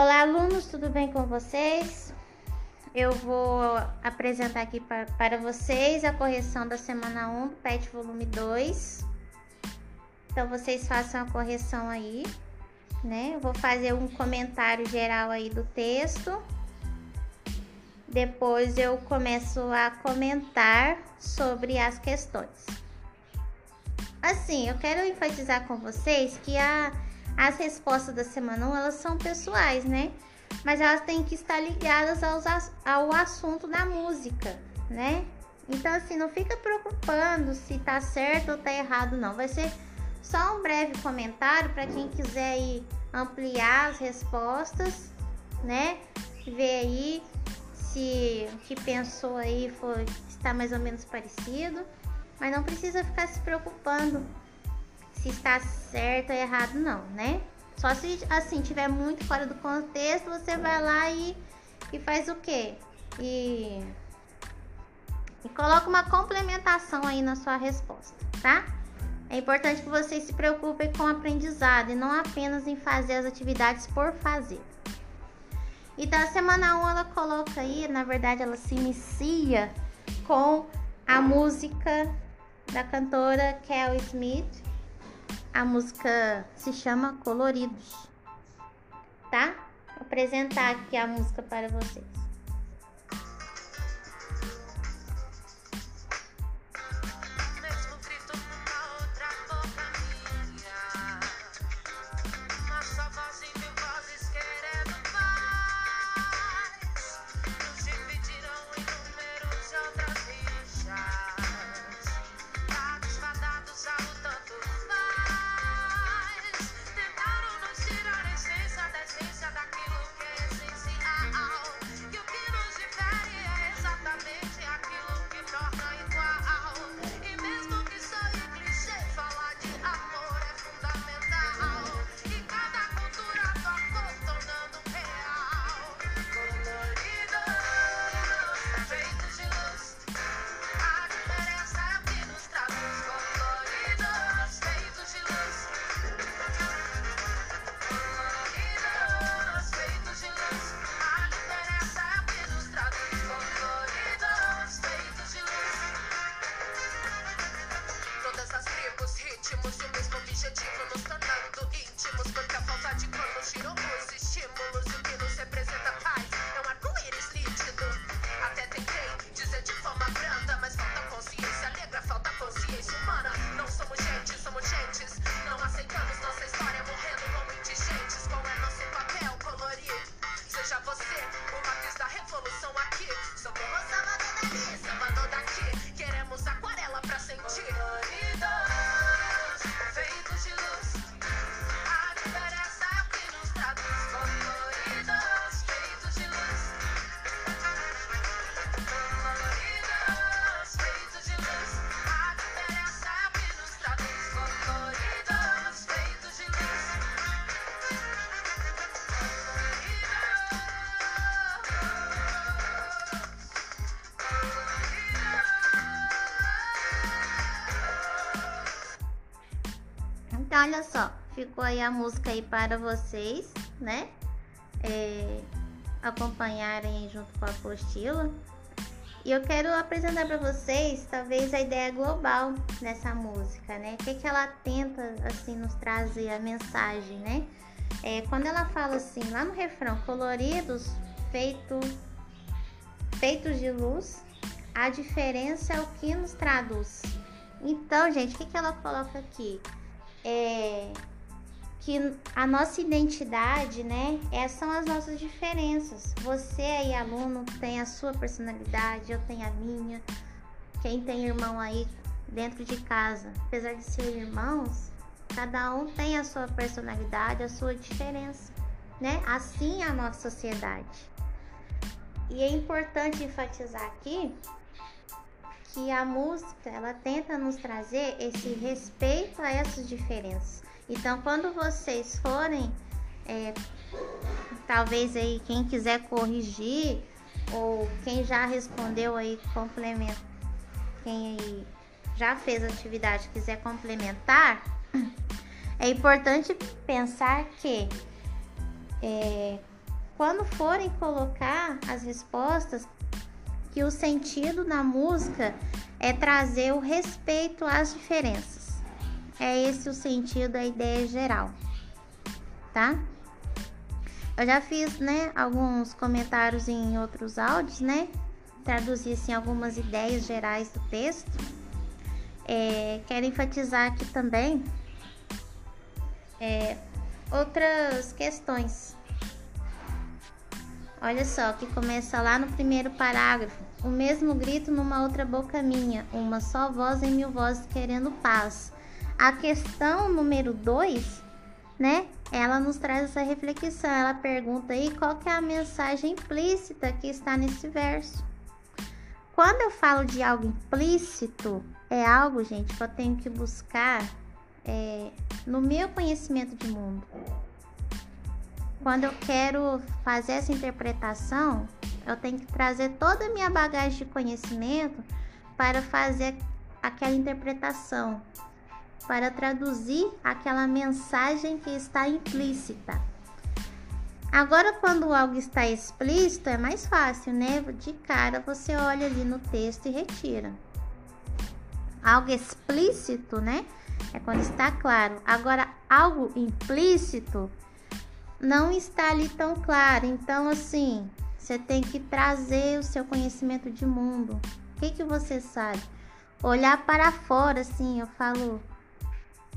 Olá, alunos, tudo bem com vocês? Eu vou apresentar aqui para, vocês a correção da semana 1 do PET volume 2. Então, vocês façam a correção aí, né? Eu vou fazer um comentário geral aí do texto. Depois eu começo a comentar sobre as questões. Assim, eu quero enfatizar com vocês que a as respostas da semana 1, elas são pessoais, né? Mas elas têm que estar ligadas aos, ao assunto da música, né? Então, assim, não fica preocupando se tá certo ou tá errado, não. Vai ser só um breve comentário para quem quiser ir ampliar as respostas, né? Ver aí se o que pensou aí foi, está mais ou menos parecido. Mas não precisa ficar se preocupando se está certo ou errado, não, né? Só se assim tiver muito fora do contexto, você vai lá e, e faz o quê? E, e coloca uma complementação aí na sua resposta, tá? É importante que vocês se preocupem com o aprendizado e não apenas em fazer as atividades por fazer. Então, a semana 1 ela coloca aí, na verdade, ela se inicia com a música da cantora Kel Smith, a música se chama Coloridos, tá? Vou apresentar aqui a música para vocês. Então, olha só, ficou aí a música aí para vocês, né? É, acompanharem junto com a apostila. E eu quero apresentar para vocês, talvez, a ideia global dessa música, né? O que, que ela tenta, assim, nos trazer a mensagem, né? É, quando ela fala assim, lá no refrão, coloridos, feito, feitos de luz, a diferença é o que nos traduz. Então, gente, o que, que ela coloca aqui? É, que a nossa identidade, né, essas são as nossas diferenças. Você aí, aluno, tem a sua personalidade, eu tenho a minha. Quem tem irmão aí dentro de casa, apesar de ser irmãos, cada um tem a sua personalidade, a sua diferença, né? Assim é a nossa sociedade. E é importante enfatizar aqui que a música ela tenta nos trazer esse respeito a essas diferenças. Então, quando vocês forem, é, talvez aí quem quiser corrigir ou quem já respondeu aí complemento, quem aí já fez atividade quiser complementar, é importante pensar que é, quando forem colocar as respostas, que o sentido na música é trazer o respeito às diferenças. É esse o sentido, a ideia geral, tá? Eu já fiz, né, alguns comentários em outros áudios, né? Traduzi assim algumas ideias gerais do texto. É, quero enfatizar aqui também é, outras questões. Olha só, que começa lá no primeiro parágrafo. O mesmo grito numa outra boca minha, uma só voz em mil vozes querendo paz. A questão número 2, né? Ela nos traz essa reflexão. Ela pergunta aí qual que é a mensagem implícita que está nesse verso. Quando eu falo de algo implícito, é algo, gente, que eu tenho que buscar é, no meu conhecimento de mundo. Quando eu quero fazer essa interpretação, eu tenho que trazer toda a minha bagagem de conhecimento para fazer aquela interpretação, para traduzir aquela mensagem que está implícita. Agora, quando algo está explícito, é mais fácil, né? De cara, você olha ali no texto e retira. Algo explícito, né? É quando está claro. Agora, algo implícito não está ali tão claro. Então, assim, você tem que trazer o seu conhecimento de mundo. O que, que você sabe? Olhar para fora, assim, eu falo.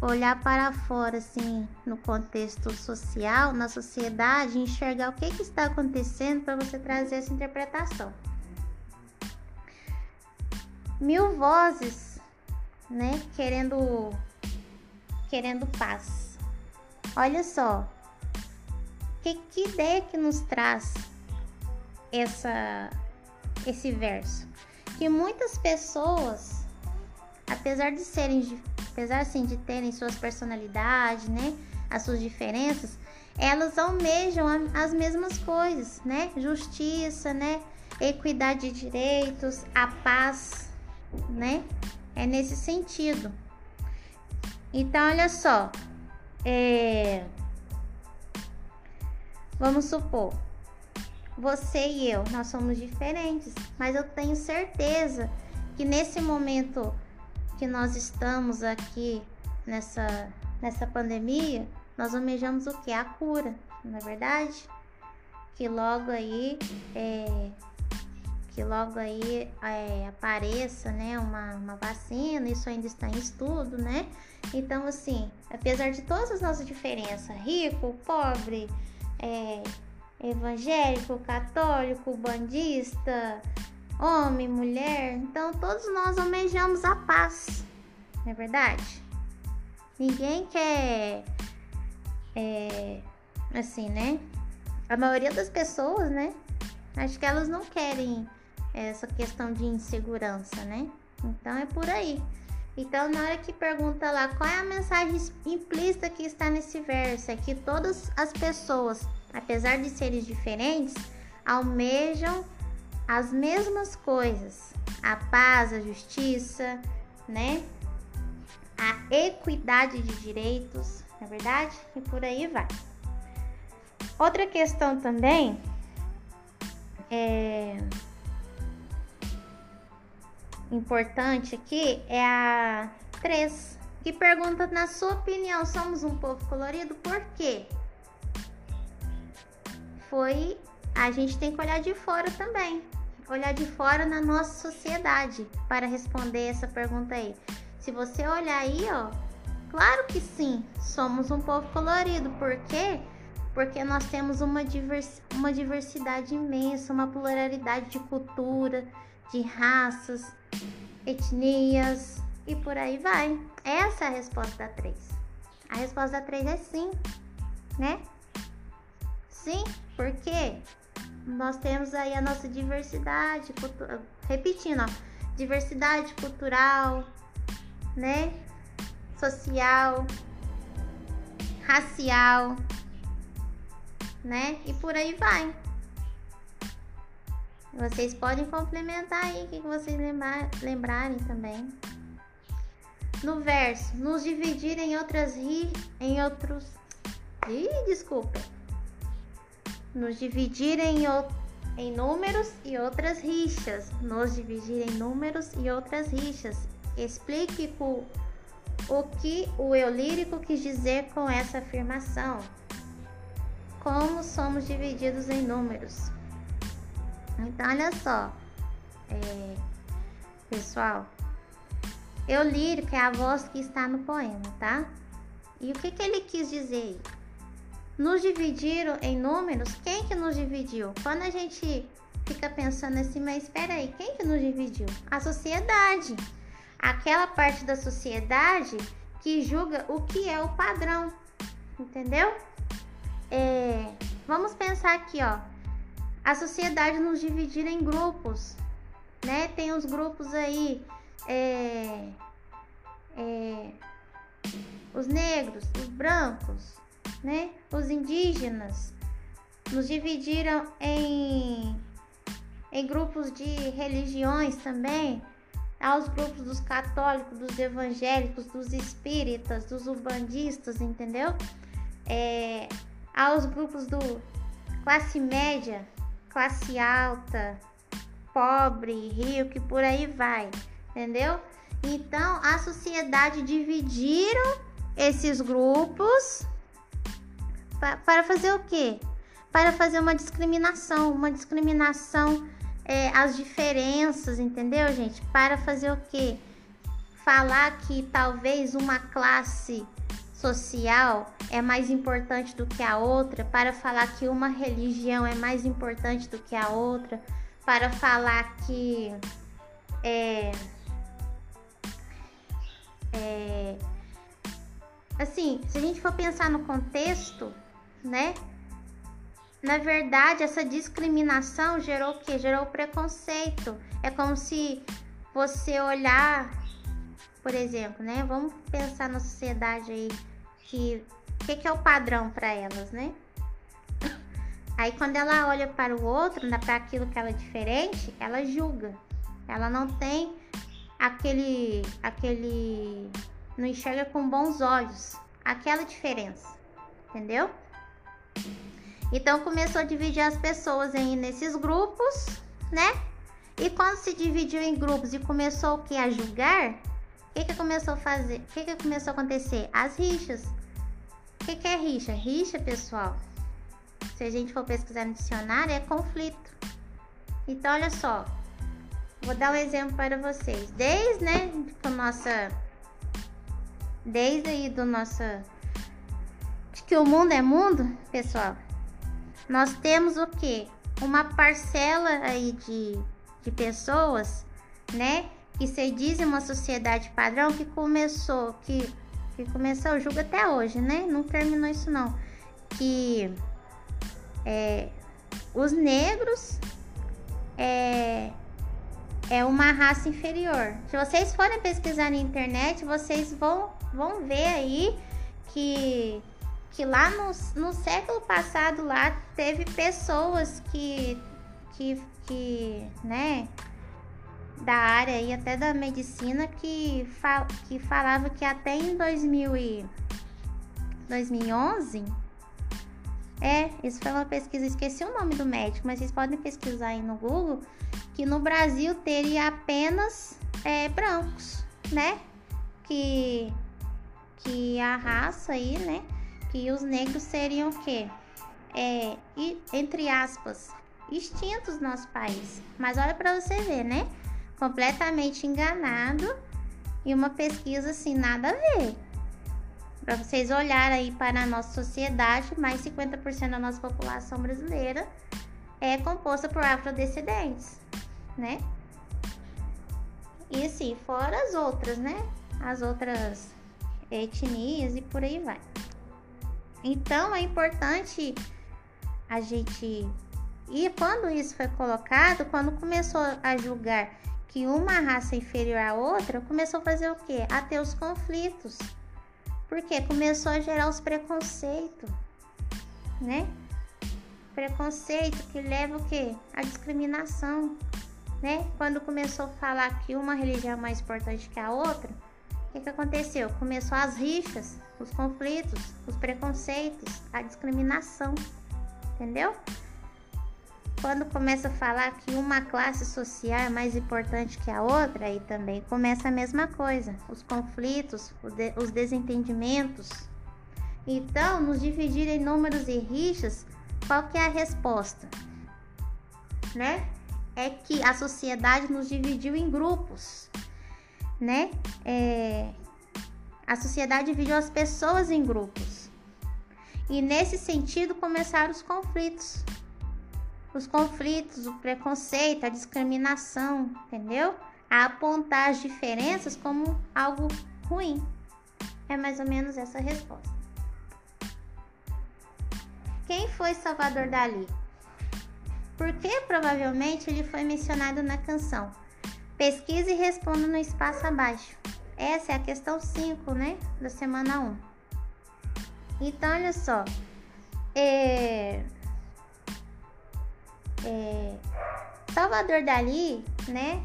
Olhar para fora, assim, no contexto social, na sociedade, enxergar o que, que está acontecendo para você trazer essa interpretação. Mil vozes, né, querendo querendo paz. Olha só, que, que ideia que nos traz essa, esse verso? Que muitas pessoas, apesar de serem, apesar assim, de terem suas personalidades, né, as suas diferenças, elas almejam as mesmas coisas, né? Justiça, né? Equidade de direitos, a paz, né? É nesse sentido. Então, olha só, é... vamos supor, você e eu, nós somos diferentes, mas eu tenho certeza que nesse momento que nós estamos aqui nessa, nessa pandemia, nós almejamos o que? A cura, não é verdade? Que logo aí é, que logo aí é, apareça né, uma, uma vacina, isso ainda está em estudo, né? Então, assim, apesar de todas as nossas diferenças, rico, pobre, é, evangélico, católico, bandista, homem, mulher, então todos nós almejamos a paz, não é verdade? Ninguém quer, é, assim, né? A maioria das pessoas, né? Acho que elas não querem essa questão de insegurança, né? Então é por aí. Então, na hora que pergunta lá qual é a mensagem implícita que está nesse verso, é que todas as pessoas, apesar de serem diferentes, almejam as mesmas coisas: a paz, a justiça, né? A equidade de direitos, não é verdade? E por aí vai. Outra questão também é importante aqui é a 3, que pergunta: na sua opinião, somos um povo colorido? Por quê? Foi. A gente tem que olhar de fora também. Olhar de fora na nossa sociedade para responder essa pergunta aí. Se você olhar aí, ó, claro que sim, somos um povo colorido. Por quê? Porque nós temos uma, divers, uma diversidade imensa, uma pluralidade de cultura, de raças, etnias e por aí vai. Essa é a resposta da 3. A resposta da 3 é sim, né? Sim, porque nós temos aí a nossa diversidade, repetindo, ó, diversidade cultural, né? Social, racial, né? E por aí vai. Vocês podem complementar aí o que vocês lembrar, lembrarem também. No verso, nos dividir em outras ri, em outros. Ih, desculpa. Nos dividir em, em números e outras rixas. Nos dividir em números e outras rixas. Explique o, o que o eu lírico quis dizer com essa afirmação. Como somos divididos em números. Então, olha só, é, pessoal, eu lírico é a voz que está no poema, tá? E o que, que ele quis dizer? Nos dividiram em números? Quem que nos dividiu? Quando a gente fica pensando assim, mas espera aí, quem que nos dividiu? A sociedade. Aquela parte da sociedade que julga o que é o padrão, entendeu? É, vamos pensar aqui, ó. A sociedade nos dividir em grupos, né? Tem os grupos aí, é, é, os negros, os brancos, né? Os indígenas nos dividiram em, em grupos de religiões também, aos grupos dos católicos, dos evangélicos, dos espíritas, dos umbandistas, entendeu? É, aos grupos do classe média, classe alta, pobre, rico e por aí vai, entendeu? Então a sociedade dividiram esses grupos para fazer o quê? Para fazer uma discriminação, uma discriminação é, as diferenças, entendeu, gente? Para fazer o quê? Falar que talvez uma classe social é mais importante do que a outra, para falar que uma religião é mais importante do que a outra, para falar que é, é assim, se a gente for pensar no contexto, né? Na verdade, essa discriminação gerou o quê? Gerou preconceito. É como se você olhar, por exemplo, né? Vamos pensar na sociedade aí que o que, que, é o padrão para elas, né? Aí quando ela olha para o outro, para aquilo que ela é diferente, ela julga. Ela não tem aquele aquele não enxerga com bons olhos aquela diferença, entendeu? Então começou a dividir as pessoas aí nesses grupos, né? E quando se dividiu em grupos e começou o que a julgar, o que, que começou a fazer? O que, que começou a acontecer? As rixas. O que, que é rixa? Rixa, pessoal, se a gente for pesquisar no dicionário, é conflito. Então, olha só, vou dar um exemplo para vocês. Desde, né, a nossa, desde aí do nossa, que o mundo é mundo, pessoal, nós temos o que? Uma parcela aí de, de pessoas, né? Que se diz uma sociedade padrão que começou, que, que começou, julgo até hoje, né? Não terminou isso não. Que é, os negros é, é uma raça inferior. Se vocês forem pesquisar na internet, vocês vão, vão ver aí que que lá no, no século passado lá teve pessoas que, que, que né, da área e até da medicina que, fal, que falava que até em 2000 e 2011 é, isso foi uma pesquisa, esqueci o nome do médico, mas vocês podem pesquisar aí no Google que no Brasil teria apenas é, brancos, né? Que, que a raça aí, né? Que os negros seriam o quê? É, entre aspas, extintos no nosso país. Mas olha para você ver, né? Completamente enganado e uma pesquisa assim, nada a ver. Para vocês olharem aí para a nossa sociedade, mais 50% da nossa população brasileira é composta por afrodescendentes, né? E assim, fora as outras, né? As outras etnias e por aí vai. Então é importante a gente. E quando isso foi colocado, quando começou a julgar que uma raça é inferior à outra, começou a fazer o quê? A ter os conflitos. Porque começou a gerar os preconceitos, né? Preconceito que leva o quê? A discriminação, né? Quando começou a falar que uma religião é mais importante que a outra, o que, que aconteceu? Começou as rixas, os conflitos, os preconceitos, a discriminação, entendeu? Quando começa a falar que uma classe social é mais importante que a outra, aí também começa a mesma coisa, os conflitos, os desentendimentos. Então, nos dividir em números e rixas, qual que é a resposta? Né? É que a sociedade nos dividiu em grupos, né? É, a sociedade dividiu as pessoas em grupos. E nesse sentido começaram os conflitos. Os conflitos, o preconceito, a discriminação, entendeu? A apontar as diferenças como algo ruim. É mais ou menos essa a resposta. Quem foi Salvador Dali? Porque provavelmente ele foi mencionado na canção. Pesquise e responda no espaço abaixo. Essa é a questão 5, né? Da semana 1. Um. Então, olha só. É... É... Salvador Dali, né?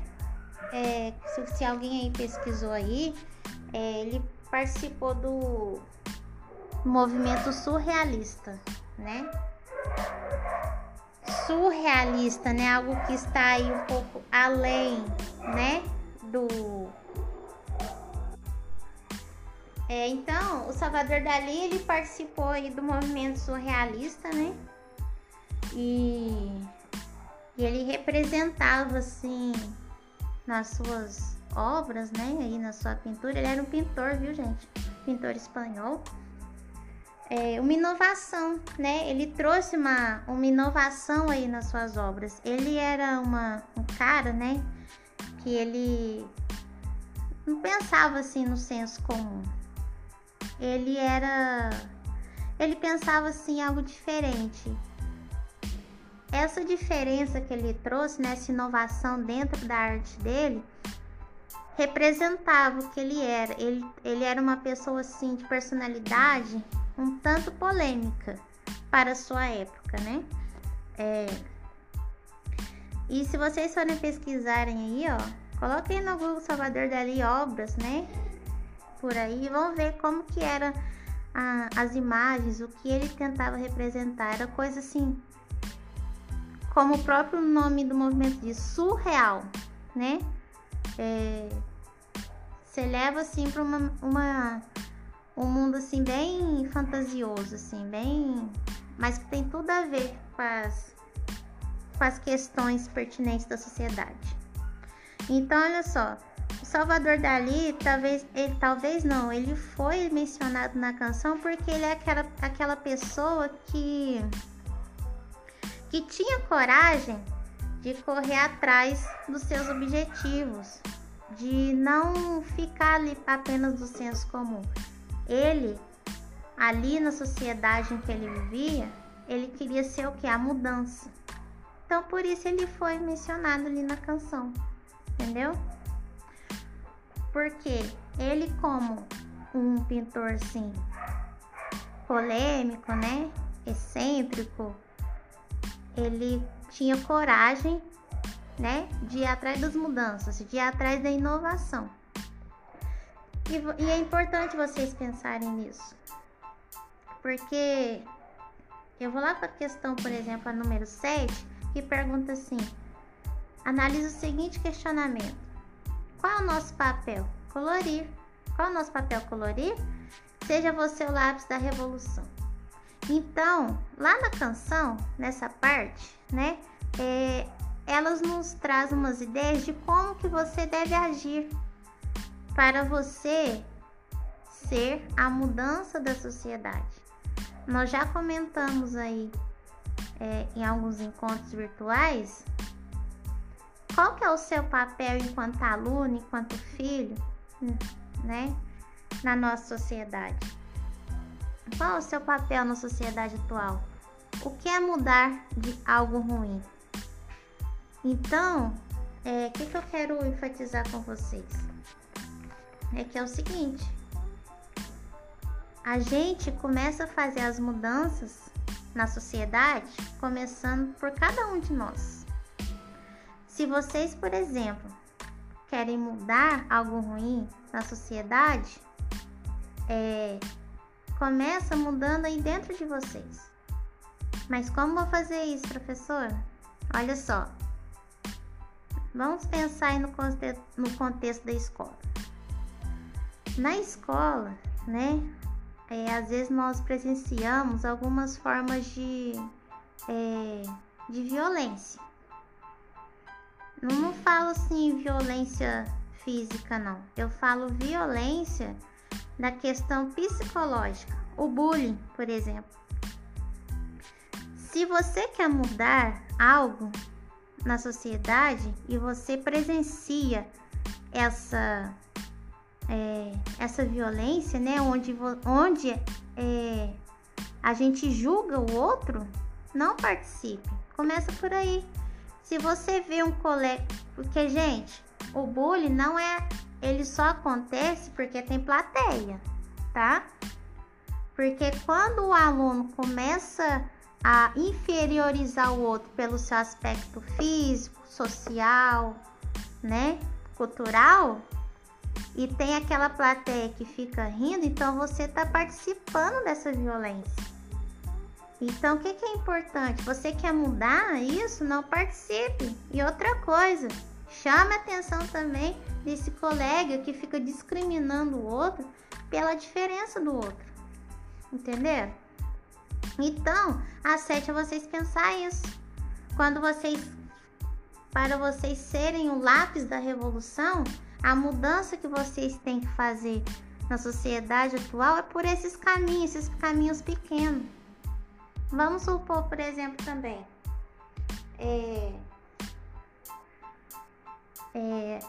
É... Se, se, alguém aí pesquisou aí, é... ele participou do movimento surrealista, né? Surrealista, né? Algo que está aí um pouco além, né? Do é, então, o Salvador Dali ele participou aí do movimento surrealista, né? E, e ele representava assim nas suas obras, né? Aí na sua pintura, ele era um pintor, viu, gente? Pintor espanhol. É, uma inovação, né? Ele trouxe uma, uma inovação aí nas suas obras. Ele era uma, um cara, né? Que ele não pensava assim no senso comum ele era. Ele pensava assim algo diferente. Essa diferença que ele trouxe, né, essa inovação dentro da arte dele, representava o que ele era. Ele, ele era uma pessoa assim de personalidade um tanto polêmica para sua época, né? É... E se vocês forem pesquisarem aí, ó, coloquem no Google Salvador Dali obras, né? por aí vão ver como que era a, as imagens, o que ele tentava representar. Era coisa assim, como o próprio nome do movimento diz, surreal, né? É, você leva assim para uma, uma, um mundo assim bem fantasioso, assim, bem, mas que tem tudo a ver com as, com as questões pertinentes da sociedade. Então, olha só, Salvador Dali, talvez, ele, talvez não, ele foi mencionado na canção porque ele é aquela, aquela pessoa que, que tinha coragem de correr atrás dos seus objetivos, de não ficar ali apenas do senso comum. Ele, ali na sociedade em que ele vivia, ele queria ser o que? A mudança. Então por isso ele foi mencionado ali na canção, entendeu? porque ele como um pintor assim polêmico, né, excêntrico, ele tinha coragem, né, de ir atrás das mudanças, de ir atrás da inovação. E, e é importante vocês pensarem nisso, porque eu vou lá para a questão, por exemplo, a número 7, que pergunta assim: analise o seguinte questionamento qual é o nosso papel? Colorir. Qual é o nosso papel? Colorir? Seja você o lápis da revolução. Então, lá na canção, nessa parte, né, é, elas nos trazem umas ideias de como que você deve agir para você ser a mudança da sociedade. Nós já comentamos aí é, em alguns encontros virtuais qual que é o seu papel enquanto aluno, enquanto filho, né, na nossa sociedade? Qual é o seu papel na sociedade atual? O que é mudar de algo ruim? Então, o é, que, que eu quero enfatizar com vocês? É que é o seguinte: a gente começa a fazer as mudanças na sociedade começando por cada um de nós. Se vocês, por exemplo, querem mudar algo ruim na sociedade, é, começa mudando aí dentro de vocês. Mas como vou fazer isso, professor? Olha só. Vamos pensar no contexto, no contexto da escola. Na escola, né? É, às vezes nós presenciamos algumas formas de, é, de violência. Não, não falo assim violência física, não. Eu falo violência na questão psicológica. O bullying, por exemplo. Se você quer mudar algo na sociedade e você presencia essa é, essa violência, né, onde, onde é, a gente julga o outro, não participe. Começa por aí. Se você vê um colega, porque gente, o bullying não é, ele só acontece porque tem plateia, tá? Porque quando o aluno começa a inferiorizar o outro pelo seu aspecto físico, social, né, cultural, e tem aquela plateia que fica rindo, então você está participando dessa violência. Então, o que, que é importante? Você quer mudar isso? Não participe. E outra coisa, chame atenção também desse colega que fica discriminando o outro pela diferença do outro. Entenderam? Então, a vocês pensar isso. Quando vocês, para vocês serem o lápis da revolução, a mudança que vocês têm que fazer na sociedade atual é por esses caminhos, esses caminhos pequenos. Vamos supor, por exemplo, também. É, é,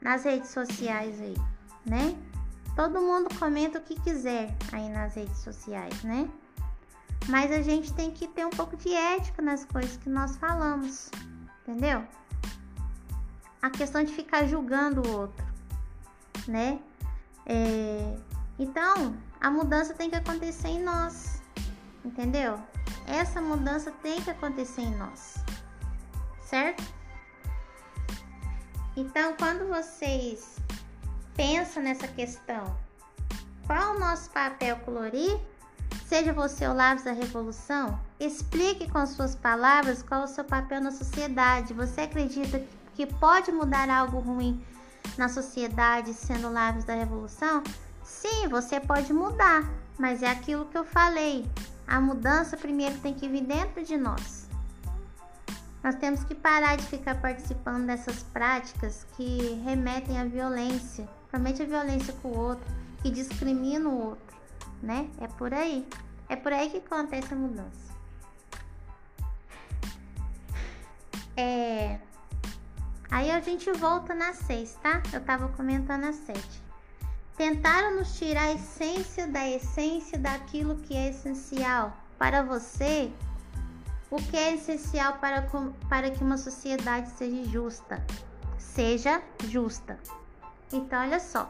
nas redes sociais aí, né? Todo mundo comenta o que quiser aí nas redes sociais, né? Mas a gente tem que ter um pouco de ética nas coisas que nós falamos, entendeu? A questão de ficar julgando o outro, né? É... Então, a mudança tem que acontecer em nós, entendeu? Essa mudança tem que acontecer em nós, certo? Então, quando vocês pensa nessa questão. Qual o nosso papel colorir? Seja você o lápis da revolução, explique com suas palavras qual o seu papel na sociedade. Você acredita que pode mudar algo ruim na sociedade sendo o lápis da revolução? Sim, você pode mudar, mas é aquilo que eu falei. A mudança primeiro tem que vir dentro de nós. Nós temos que parar de ficar participando dessas práticas que remetem à violência principalmente a violência com o outro, que discrimina o outro, né? É por aí. É por aí que acontece a mudança. É. Aí a gente volta na 6, tá? Eu tava comentando a 7. Tentaram nos tirar a essência da essência daquilo que é essencial para você. O que é essencial para, para que uma sociedade seja justa? Seja justa. Então, olha só.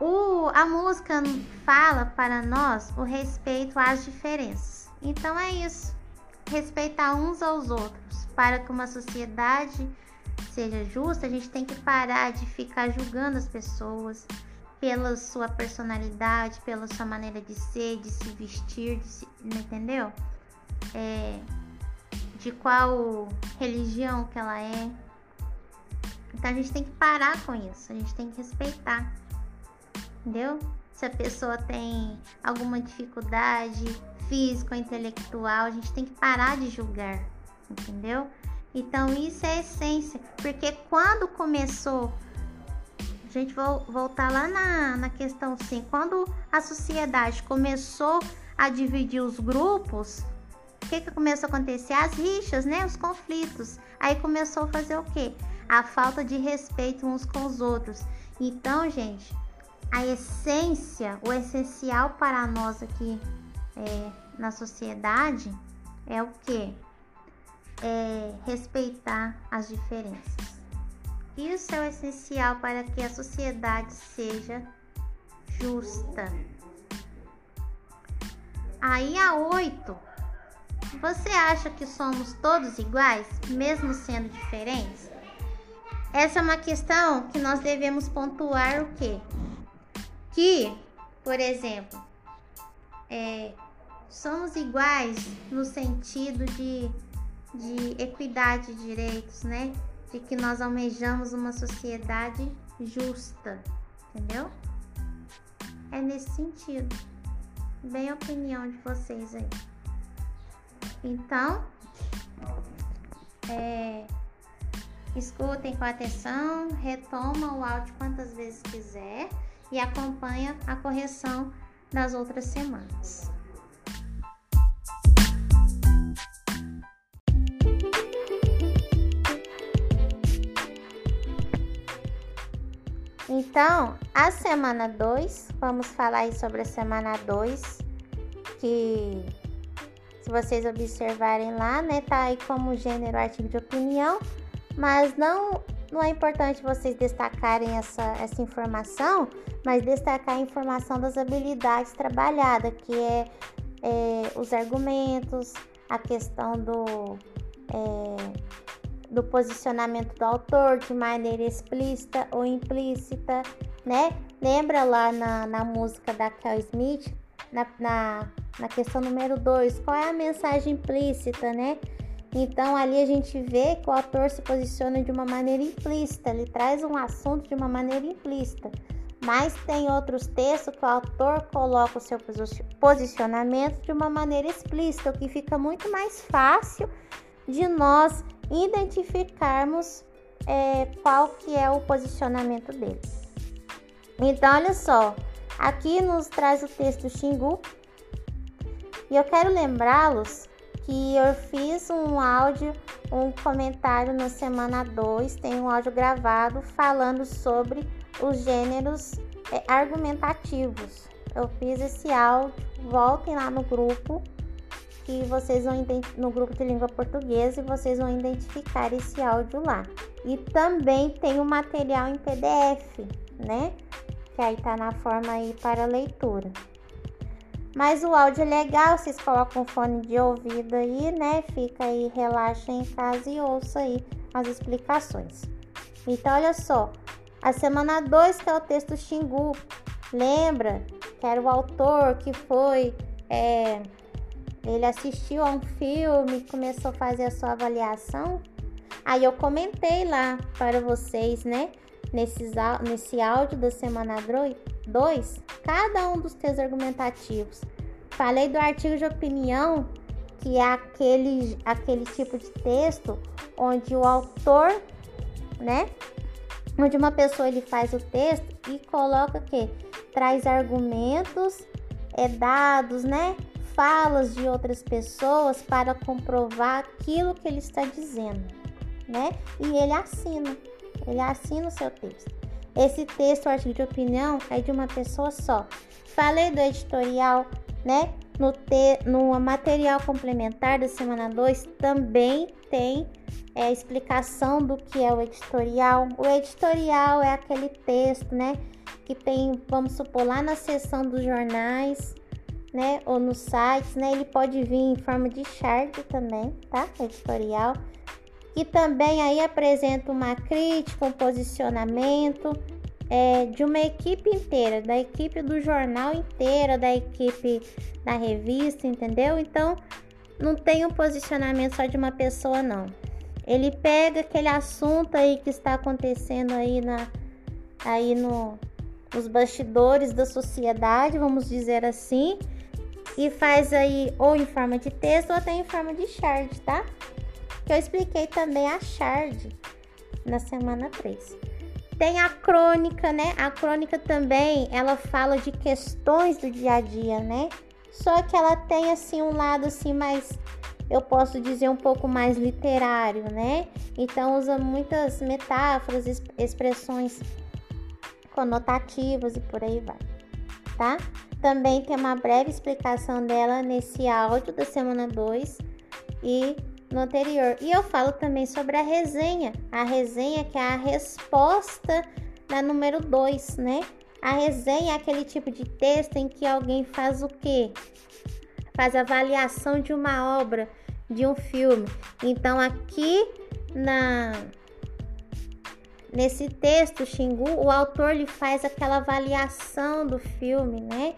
O, a música fala para nós o respeito às diferenças. Então é isso. Respeitar uns aos outros. Para que uma sociedade seja justa, a gente tem que parar de ficar julgando as pessoas pela sua personalidade, pela sua maneira de ser, de se vestir, de se, entendeu? É, de qual religião que ela é, então a gente tem que parar com isso, a gente tem que respeitar. Entendeu? Se a pessoa tem alguma dificuldade física ou intelectual, a gente tem que parar de julgar, entendeu? Então isso é a essência, porque quando começou, a gente vai voltar lá na, na questão sim, quando a sociedade começou a dividir os grupos, o que, que começou a acontecer? As rixas, né? Os conflitos. Aí começou a fazer o quê? a falta de respeito uns com os outros. Então, gente, a essência, o essencial para nós aqui é, na sociedade é o que? É respeitar as diferenças. Isso é o essencial para que a sociedade seja justa. Aí a oito. Você acha que somos todos iguais, mesmo sendo diferentes? Essa é uma questão que nós devemos pontuar o quê? Que, por exemplo, é, somos iguais no sentido de, de equidade de direitos, né? De que nós almejamos uma sociedade justa, entendeu? É nesse sentido. Bem a opinião de vocês aí. Então, é, escutem com atenção, retoma o áudio quantas vezes quiser e acompanha a correção das outras semanas. Então, a semana 2, vamos falar aí sobre a semana 2, que se vocês observarem lá, né, tá aí como gênero artigo de opinião, mas não não é importante vocês destacarem essa, essa informação, mas destacar a informação das habilidades trabalhadas, que é, é os argumentos, a questão do, é, do posicionamento do autor de maneira explícita ou implícita, né? Lembra lá na, na música da Kel Smith, na, na, na questão número 2, qual é a mensagem implícita, né? Então ali a gente vê que o autor se posiciona de uma maneira implícita, ele traz um assunto de uma maneira implícita. Mas tem outros textos que o autor coloca o seu posicionamento de uma maneira explícita, o que fica muito mais fácil de nós identificarmos é, qual que é o posicionamento dele. Então, olha só, aqui nos traz o texto Xingu, e eu quero lembrá-los que eu fiz um áudio, um comentário na semana 2, tem um áudio gravado falando sobre os gêneros é, argumentativos. Eu fiz esse áudio, voltem lá no grupo que vocês vão no grupo de língua portuguesa e vocês vão identificar esse áudio lá. E também tem o material em PDF, né? Que aí tá na forma aí para leitura. Mas o áudio é legal, vocês colocam fone de ouvido aí, né? Fica aí, relaxa em casa e ouça aí as explicações. Então, olha só, a semana 2, que é o texto Xingu, lembra que era o autor que foi. É, ele assistiu a um filme, começou a fazer a sua avaliação. Aí eu comentei lá para vocês, né? Nesses, nesse áudio da semana 2, cada um dos textos argumentativos. Falei do artigo de opinião, que é aquele, aquele tipo de texto onde o autor, né? Onde uma pessoa ele faz o texto e coloca que traz argumentos, é, dados, né? Falas de outras pessoas para comprovar aquilo que ele está dizendo, né? E ele assina, ele assina o seu texto. Esse texto, artigo de opinião, é de uma pessoa só. Falei do editorial, né? No, te, no material complementar da semana 2 também tem é, explicação do que é o editorial. O editorial é aquele texto, né? Que tem, vamos supor, lá na seção dos jornais, né? Ou nos sites, né? Ele pode vir em forma de chart também, tá? Editorial que também aí apresenta uma crítica, um posicionamento é, de uma equipe inteira, da equipe do jornal inteira, da equipe da revista, entendeu? Então não tem um posicionamento só de uma pessoa, não. Ele pega aquele assunto aí que está acontecendo aí na aí no nos bastidores da sociedade, vamos dizer assim, e faz aí ou em forma de texto ou até em forma de chart, tá? que eu expliquei também a Shard na semana 3. Tem a crônica, né? A crônica também, ela fala de questões do dia a dia, né? Só que ela tem assim um lado assim mais eu posso dizer um pouco mais literário, né? Então usa muitas metáforas, expressões conotativas e por aí vai, tá? Também tem uma breve explicação dela nesse áudio da semana 2 e no anterior. E eu falo também sobre a resenha. A resenha que é a resposta da número 2, né? A resenha é aquele tipo de texto em que alguém faz o quê? Faz avaliação de uma obra, de um filme. Então aqui na nesse texto Xingu, o autor lhe faz aquela avaliação do filme, né?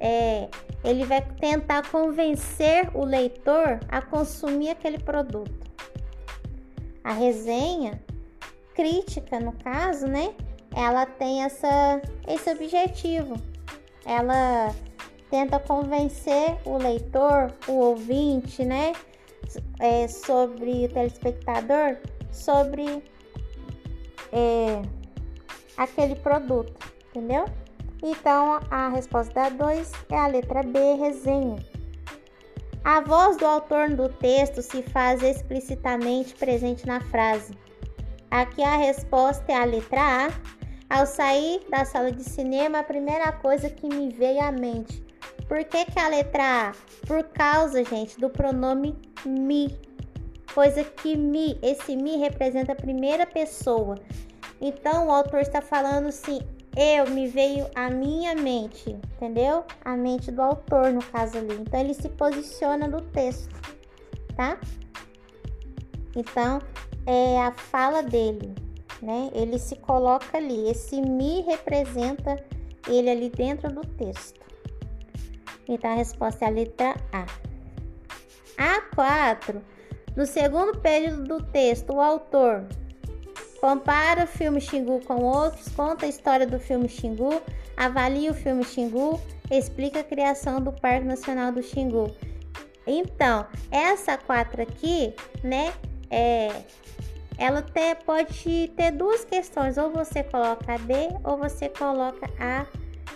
é, ele vai tentar convencer o leitor a consumir aquele produto. A resenha crítica, no caso, né? Ela tem essa, esse objetivo. Ela tenta convencer o leitor, o ouvinte, né? É, sobre o telespectador, sobre é, aquele produto, entendeu? Então a resposta da 2 é a letra B, resenha. A voz do autor do texto se faz explicitamente presente na frase. Aqui a resposta é a letra A. Ao sair da sala de cinema, a primeira coisa que me veio à mente. Por que, que a letra A? Por causa, gente, do pronome me. Coisa que me, esse me representa a primeira pessoa. Então o autor está falando assim, eu me veio a minha mente, entendeu? A mente do autor, no caso ali. Então ele se posiciona no texto, tá? Então é a fala dele, né? Ele se coloca ali. Esse me representa ele ali dentro do texto. Então a resposta é a letra A. A4. No segundo período do texto, o autor Compara o filme Xingu com outros, conta a história do filme Xingu, avalia o filme Xingu, explica a criação do Parque Nacional do Xingu. Então, essa quatro aqui, né, é, ela te, pode ter duas questões, ou você coloca a B ou você coloca a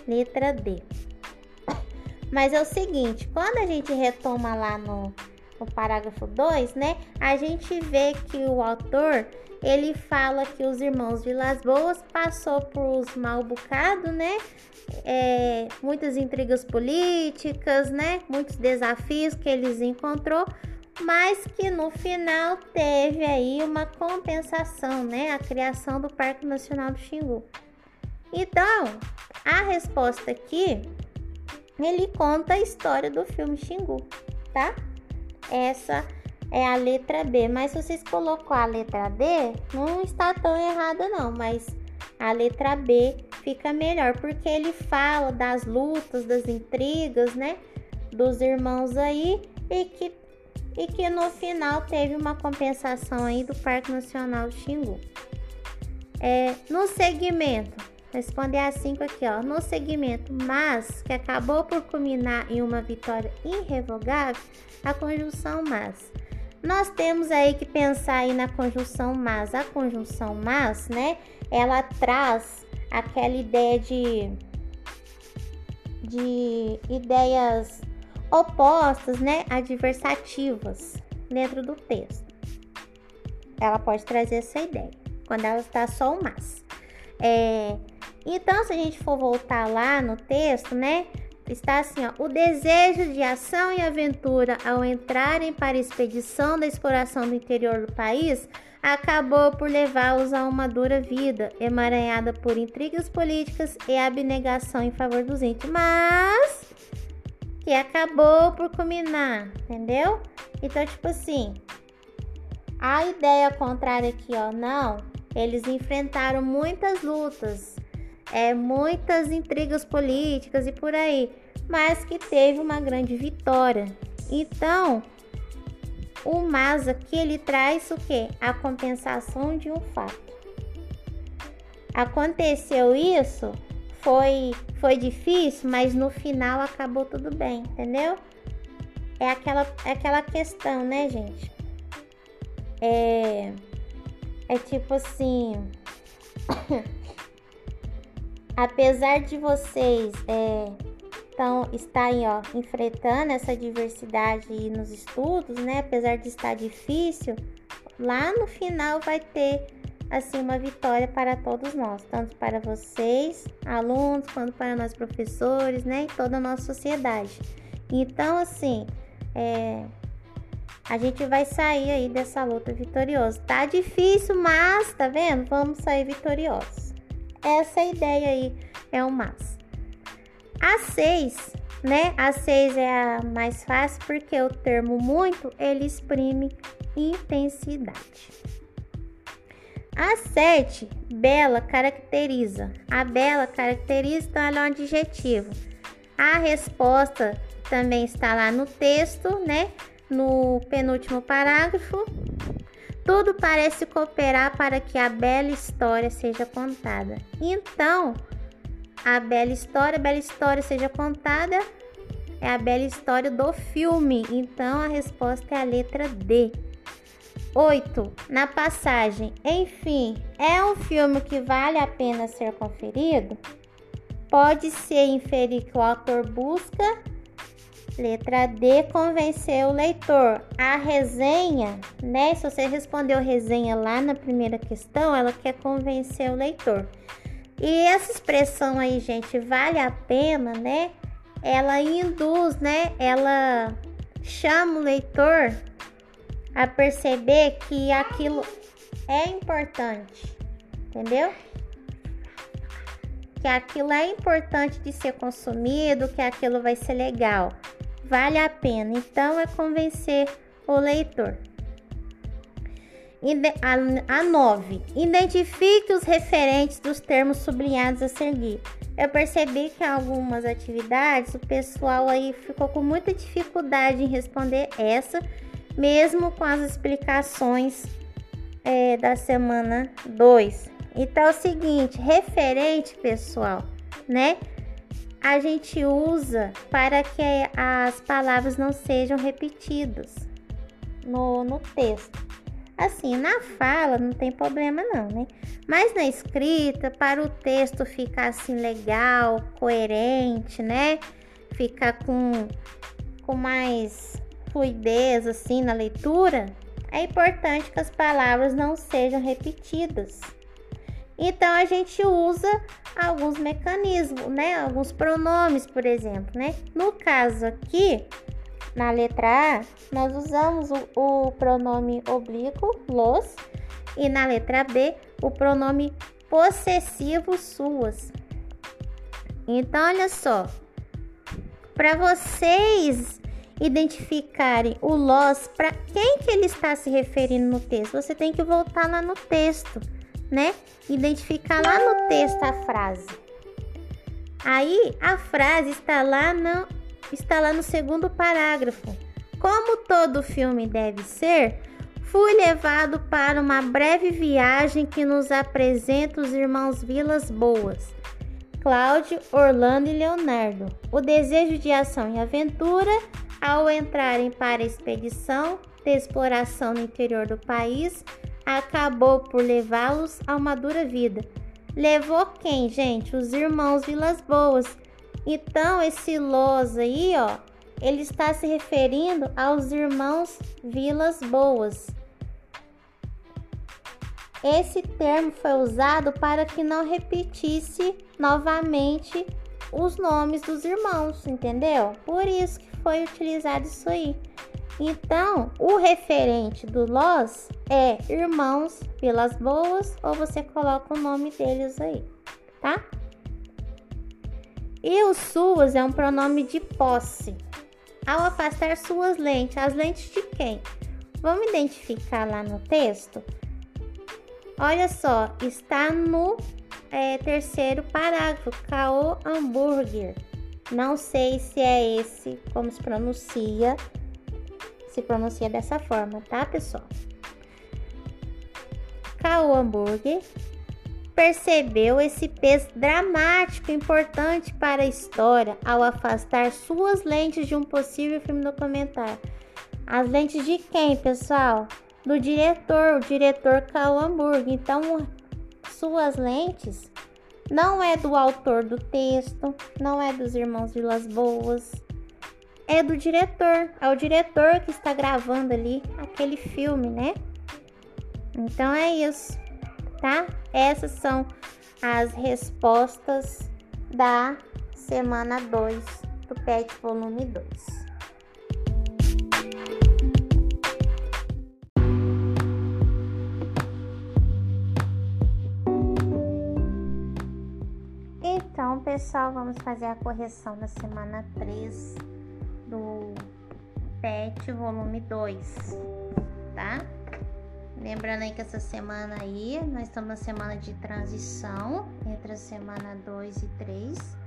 letra D. Mas é o seguinte, quando a gente retoma lá no, no parágrafo 2, né, a gente vê que o autor ele fala que os irmãos Vilas Boas passou por os mal bocados, né? É, muitas intrigas políticas, né? Muitos desafios que eles encontrou, mas que no final teve aí uma compensação, né? A criação do Parque Nacional do Xingu. Então, a resposta aqui, ele conta a história do filme Xingu, tá? Essa é a letra B. Mas se vocês colocou a letra D, não está tão errada não, mas a letra B fica melhor, porque ele fala das lutas, das intrigas, né, dos irmãos aí e que e que no final teve uma compensação aí do Parque Nacional Xingu. É, no segmento, responder a 5 aqui, ó. No segmento, mas que acabou por culminar em uma vitória irrevogável, a conjunção mas nós temos aí que pensar aí na conjunção mas. A conjunção mas, né, ela traz aquela ideia de, de ideias opostas, né, adversativas dentro do texto. Ela pode trazer essa ideia quando ela está só o mas. É, então, se a gente for voltar lá no texto, né, está assim, ó, o desejo de ação e aventura ao entrarem para a expedição da exploração do interior do país acabou por levá-los a uma dura vida, emaranhada por intrigas políticas e abnegação em favor dos índios, mas que acabou por culminar, entendeu? Então, tipo assim, a ideia contrária aqui, ó, não, eles enfrentaram muitas lutas, é, muitas intrigas políticas e por aí, mas que teve uma grande vitória. Então, o mas aqui ele traz o que? A compensação de um fato. Aconteceu isso, foi foi difícil, mas no final acabou tudo bem, entendeu? É aquela é aquela questão, né, gente? É é tipo assim, apesar de vocês é, então, estarem ó, enfrentando essa diversidade nos estudos, né? Apesar de estar difícil, lá no final vai ter assim uma vitória para todos nós, tanto para vocês, alunos, quanto para nós professores, né? E toda a nossa sociedade. Então, assim, é, a gente vai sair aí dessa luta vitorioso. Tá difícil, mas tá vendo? Vamos sair vitoriosos. Essa ideia aí é o mas. A 6, né? A 6 é a mais fácil porque o termo muito ele exprime intensidade. A 7, bela caracteriza. A bela caracteriza então ela é um adjetivo. A resposta também está lá no texto, né? No penúltimo parágrafo. Tudo parece cooperar para que a bela história seja contada. Então, a bela história, a bela história seja contada é a bela história do filme. Então, a resposta é a letra D. 8. Na passagem, enfim, é um filme que vale a pena ser conferido? Pode-se inferir que o autor busca Letra D, convencer o leitor. A resenha, né? Se você respondeu resenha lá na primeira questão, ela quer convencer o leitor. E essa expressão aí, gente, vale a pena, né? Ela induz, né? Ela chama o leitor a perceber que aquilo é importante, entendeu? Que aquilo é importante de ser consumido, que aquilo vai ser legal vale a pena. Então é convencer o leitor. A 9. Identifique os referentes dos termos sublinhados a seguir. Eu percebi que em algumas atividades o pessoal aí ficou com muita dificuldade em responder essa, mesmo com as explicações é, da semana 2. Então é o seguinte, referente, pessoal, né? A gente usa para que as palavras não sejam repetidas no, no texto. Assim, na fala não tem problema não, né? Mas na escrita, para o texto ficar assim legal, coerente, né? Ficar com, com mais fluidez assim na leitura, é importante que as palavras não sejam repetidas. Então a gente usa alguns mecanismos, né? Alguns pronomes, por exemplo, né? No caso aqui, na letra A, nós usamos o, o pronome oblíquo, los, e na letra B, o pronome possessivo, suas. Então, olha só, para vocês identificarem o los, para quem que ele está se referindo no texto, você tem que voltar lá no texto né? Identificar lá no texto a frase. Aí a frase está lá no, está lá no segundo parágrafo. Como todo filme deve ser, fui levado para uma breve viagem que nos apresenta os irmãos Vilas Boas, Cláudio, Orlando e Leonardo. O desejo de ação e aventura ao entrarem para a expedição de exploração no interior do país acabou por levá-los a uma dura vida. Levou quem, gente? Os irmãos Vilas Boas. Então, esse Los aí, ó, ele está se referindo aos irmãos Vilas Boas. Esse termo foi usado para que não repetisse novamente os nomes dos irmãos, entendeu? Por isso que foi utilizado isso aí. Então, o referente do Los é Irmãos Pelas Boas, ou você coloca o nome deles aí, tá? E o suas é um pronome de posse. Ao afastar suas lentes, as lentes de quem? Vamos identificar lá no texto? Olha só, está no é, terceiro parágrafo, Caô Hambúrguer. Não sei se é esse, como se pronuncia, se pronuncia dessa forma, tá, pessoal? Kao Hambúrguer percebeu esse peso dramático importante para a história ao afastar suas lentes de um possível filme documentário. As lentes de quem, pessoal? Do diretor, o diretor Kao Hamburg. Então, suas lentes não é do autor do texto, não é dos irmãos Vilas Boas, é do diretor. É o diretor que está gravando ali aquele filme, né? Então é isso, tá? Essas são as respostas da semana 2 do PET volume 2. Então, pessoal, vamos fazer a correção da semana 3 do PET volume 2, tá? Lembrando aí que essa semana aí, nós estamos na semana de transição entre a semana 2 e 3,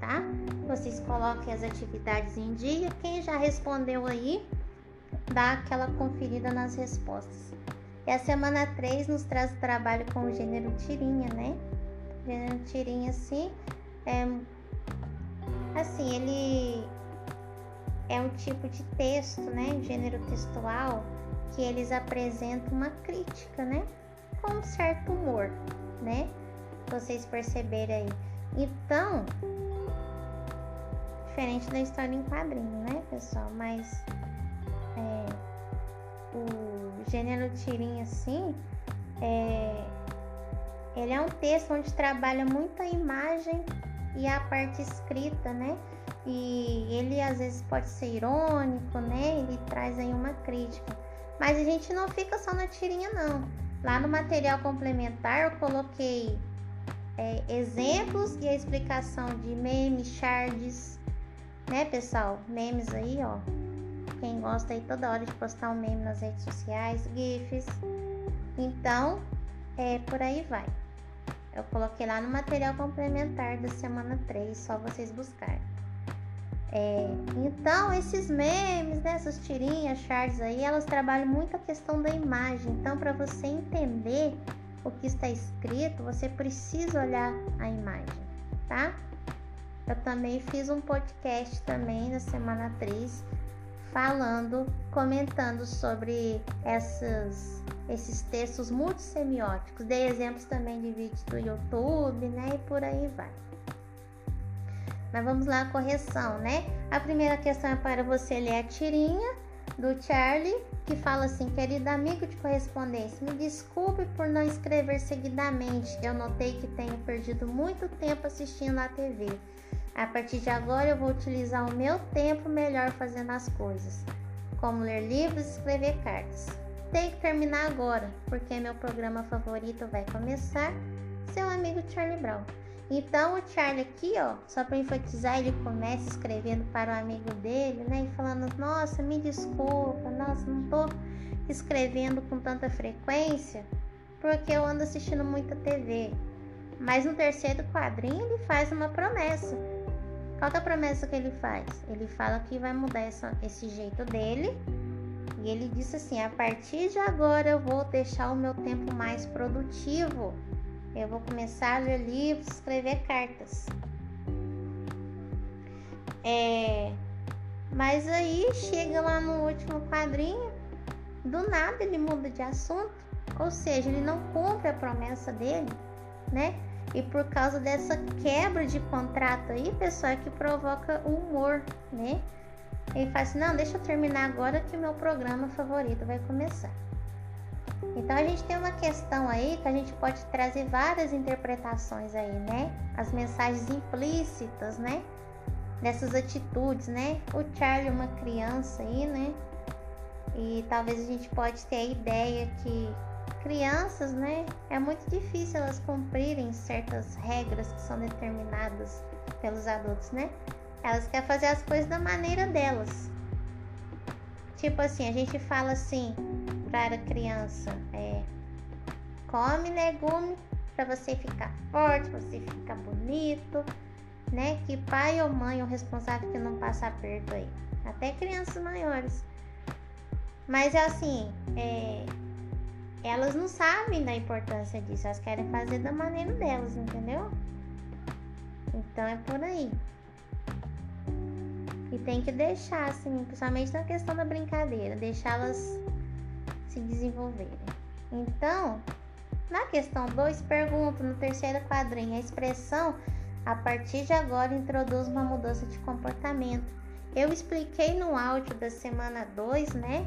tá? Vocês coloquem as atividades em dia. Quem já respondeu aí, dá aquela conferida nas respostas. E a semana 3 nos traz o trabalho com o gênero tirinha, né? O gênero tirinha, assim, é. Assim, ele é um tipo de texto, né? Gênero textual, que eles apresentam uma crítica, né? Com um certo humor, né? Vocês perceberem aí. Então, diferente da história em quadrinho, né, pessoal? Mas é, o gênero tirinha, assim, é, ele é um texto onde trabalha muito a imagem e a parte escrita, né? E ele às vezes pode ser irônico, né? Ele traz aí uma crítica. Mas a gente não fica só na tirinha, não. Lá no material complementar eu coloquei é, exemplos e a explicação de memes, shards, né, pessoal? Memes aí, ó. Quem gosta aí toda hora de postar um meme nas redes sociais, GIFs. Então, é por aí vai. Eu coloquei lá no material complementar da semana 3, só vocês buscarem. É, então, esses memes, né, essas tirinhas, charts aí, elas trabalham muito a questão da imagem. Então, para você entender o que está escrito, você precisa olhar a imagem, tá? Eu também fiz um podcast também na semana 3 falando, comentando sobre essas, esses textos multissemióticos. Dei exemplos também de vídeos do YouTube, né? E por aí vai. Mas vamos lá a correção, né? A primeira questão é para você ler a tirinha do Charlie, que fala assim: Querido amigo de correspondência, me desculpe por não escrever seguidamente. Eu notei que tenho perdido muito tempo assistindo a TV. A partir de agora eu vou utilizar o meu tempo melhor fazendo as coisas, como ler livros e escrever cartas. Tem que terminar agora, porque meu programa favorito vai começar. Seu amigo Charlie Brown. Então o Charlie aqui, ó, só para enfatizar, ele começa escrevendo para o amigo dele, né, e falando: "Nossa, me desculpa, nossa, não tô escrevendo com tanta frequência, porque eu ando assistindo muita TV". Mas no terceiro quadrinho ele faz uma promessa. Qual é a promessa que ele faz? Ele fala que vai mudar essa, esse jeito dele. E ele disse assim: a partir de agora eu vou deixar o meu tempo mais produtivo. Eu vou começar a ler livros, escrever cartas. É, mas aí chega lá no último quadrinho, do nada ele muda de assunto, ou seja, ele não cumpre a promessa dele, né? E por causa dessa quebra de contrato aí, pessoal, é que provoca o humor, né? Ele fala assim: não, deixa eu terminar agora que o meu programa favorito vai começar. Então a gente tem uma questão aí que a gente pode trazer várias interpretações aí, né? As mensagens implícitas, né? Dessas atitudes, né? O Charlie, uma criança aí, né? E talvez a gente pode ter a ideia que crianças, né? É muito difícil elas cumprirem certas regras que são determinadas pelos adultos, né? Elas querem fazer as coisas da maneira delas. Tipo assim, a gente fala assim para a criança, é, come legume para você ficar forte, você ficar bonito, né? Que pai ou mãe é o responsável que não passa aperto aí. Até crianças maiores. Mas é assim, é, elas não sabem da importância disso, elas querem fazer da maneira delas, entendeu? Então é por aí. E tem que deixar, assim, principalmente na questão da brincadeira, deixá-las se desenvolverem. Então, na questão 2, pergunta no terceiro quadrinho, a expressão a partir de agora introduz uma mudança de comportamento. Eu expliquei no áudio da semana 2, né?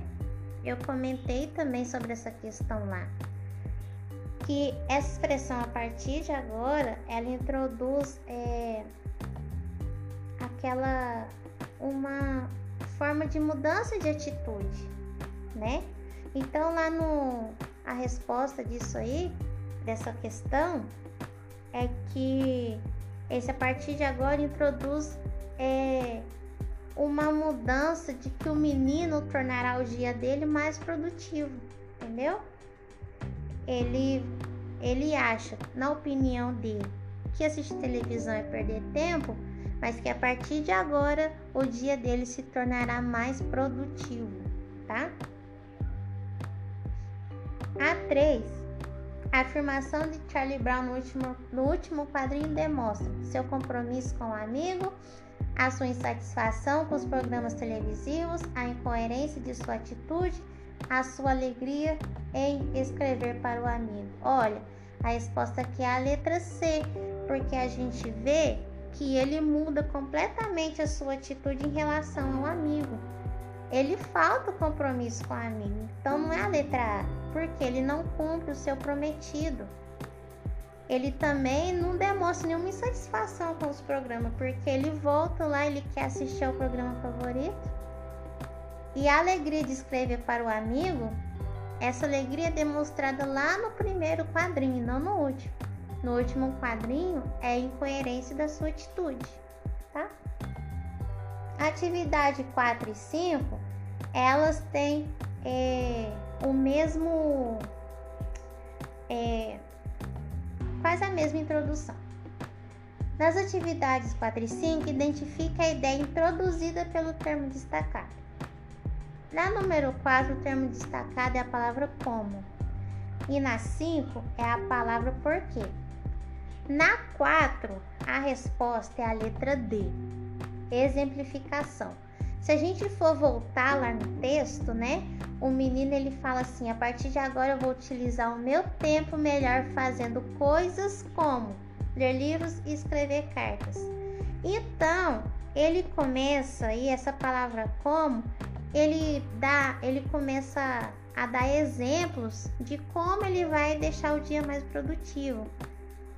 Eu comentei também sobre essa questão lá. Que essa expressão a partir de agora, ela introduz é, aquela uma forma de mudança de atitude, né? Então lá no a resposta disso aí, dessa questão, é que esse a partir de agora introduz é, uma mudança de que o menino tornará o dia dele mais produtivo, entendeu? Ele ele acha, na opinião dele, que assistir televisão é perder tempo, mas que a partir de agora o dia dele se tornará mais produtivo, tá? A 3. A afirmação de Charlie Brown no último, no último quadrinho demonstra seu compromisso com o amigo, a sua insatisfação com os programas televisivos, a incoerência de sua atitude, a sua alegria em escrever para o amigo. Olha, a resposta aqui é a letra C, porque a gente vê que ele muda completamente a sua atitude em relação ao amigo. Ele falta o compromisso com o amigo. Então não é a letra A, porque ele não cumpre o seu prometido. Ele também não demonstra nenhuma insatisfação com os programas, porque ele volta lá, ele quer assistir ao programa favorito. E a alegria de escrever para o amigo, essa alegria é demonstrada lá no primeiro quadrinho, não no último. No último quadrinho é a incoerência da sua atitude, tá? Atividade 4 e 5, elas têm é, o mesmo. É, faz a mesma introdução. Nas atividades 4 e 5, identifique a ideia introduzida pelo termo destacado. Na número 4, o termo destacado é a palavra como. E na 5 é a palavra porquê. Na 4, a resposta é a letra D. Exemplificação. Se a gente for voltar lá no texto, né? O menino ele fala assim: "A partir de agora eu vou utilizar o meu tempo melhor fazendo coisas como ler livros e escrever cartas". Então, ele começa e essa palavra como, ele dá, ele começa a dar exemplos de como ele vai deixar o dia mais produtivo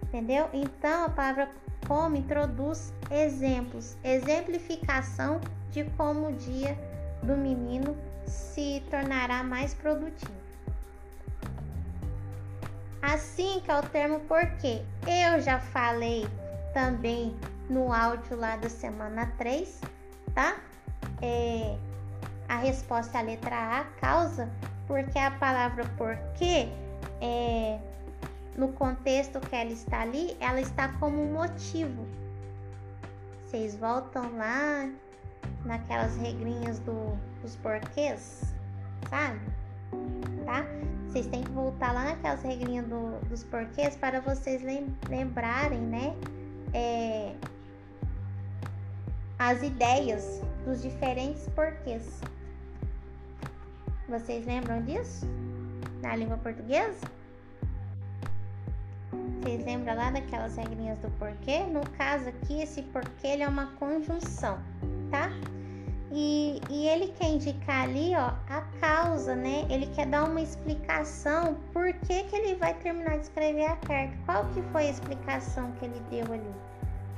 entendeu? Então a palavra como introduz exemplos, exemplificação de como o dia do menino se tornará mais produtivo. Assim que é o termo porquê. Eu já falei também no áudio lá da semana 3, tá? É, a resposta a letra A, causa, porque a palavra porquê é no contexto que ela está ali, ela está como motivo. Vocês voltam lá naquelas regrinhas do, dos porquês, sabe? Tá? Vocês têm que voltar lá naquelas regrinhas do, dos porquês para vocês lembrarem, né? É, as ideias dos diferentes porquês. Vocês lembram disso? Na língua portuguesa? Vocês lembram lá daquelas regrinhas do porquê? No caso aqui, esse porquê é uma conjunção, tá? E, e ele quer indicar ali, ó, a causa, né? Ele quer dar uma explicação por que, que ele vai terminar de escrever a carta. Qual que foi a explicação que ele deu ali?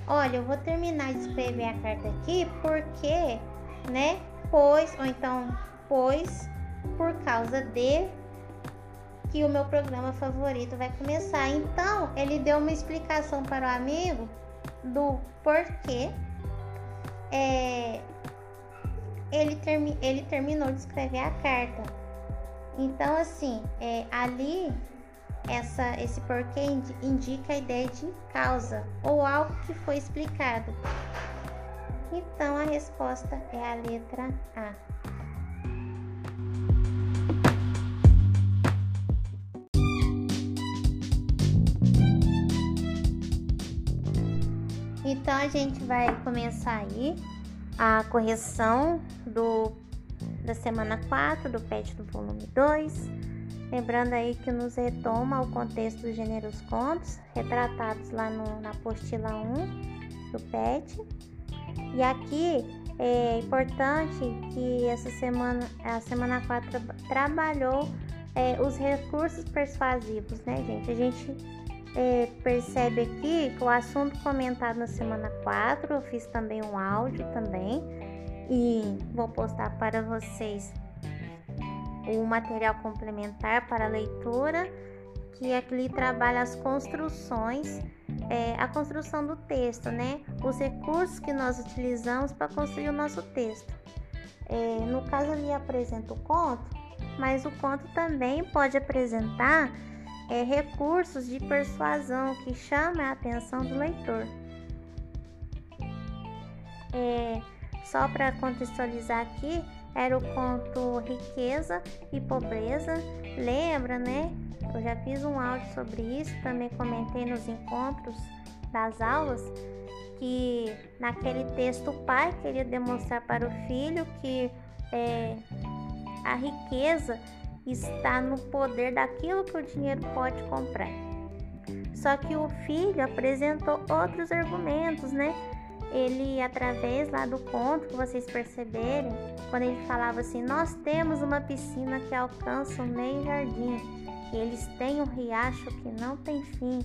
Olha, eu vou terminar de escrever a carta aqui porque, né? Pois, ou então, pois, por causa de que o meu programa favorito vai começar. Então, ele deu uma explicação para o amigo do porquê é, ele, termi, ele terminou de escrever a carta. Então, assim, é, ali essa, esse porquê indica a ideia de causa ou algo que foi explicado. Então, a resposta é a letra A. Então a gente vai começar aí a correção do da semana 4 do PET do volume 2. Lembrando aí que nos retoma o contexto dos gêneros contos, retratados lá no, na apostila 1 do PET. E aqui é importante que essa semana, a semana 4 trabalhou é, os recursos persuasivos, né, gente? A gente é, percebe aqui que o assunto comentado na semana 4, eu fiz também um áudio também e vou postar para vocês o material complementar para leitura, que aqui trabalha as construções, é, a construção do texto, né? Os recursos que nós utilizamos para construir o nosso texto. É, no caso, ali apresenta o conto, mas o conto também pode apresentar é, recursos de persuasão que chamam a atenção do leitor. É, só para contextualizar aqui, era o conto Riqueza e Pobreza. Lembra, né? Eu já fiz um áudio sobre isso, também comentei nos encontros das aulas que naquele texto o pai queria demonstrar para o filho que é, a riqueza está no poder daquilo que o dinheiro pode comprar. Só que o filho apresentou outros argumentos, né? Ele, através lá do conto que vocês perceberem, quando ele falava assim: Nós temos uma piscina que alcança o meio jardim, eles têm um riacho que não tem fim.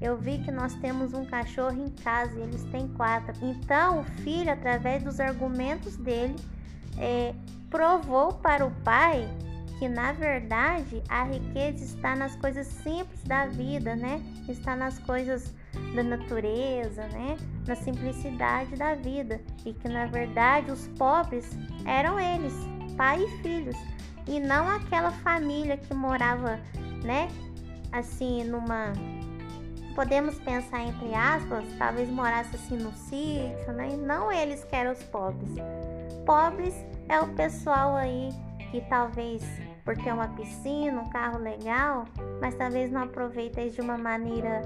Eu vi que nós temos um cachorro em casa e eles têm quatro. Então, o filho, através dos argumentos dele, é, provou para o pai que na verdade a riqueza está nas coisas simples da vida, né? Está nas coisas da natureza, né? Na simplicidade da vida e que na verdade os pobres eram eles, pai e filhos, e não aquela família que morava, né? Assim, numa podemos pensar entre aspas, talvez morasse assim no sítio, né? Não eles que eram os pobres. Pobres é o pessoal aí que talvez por ter uma piscina, um carro legal, mas talvez não aproveita de uma maneira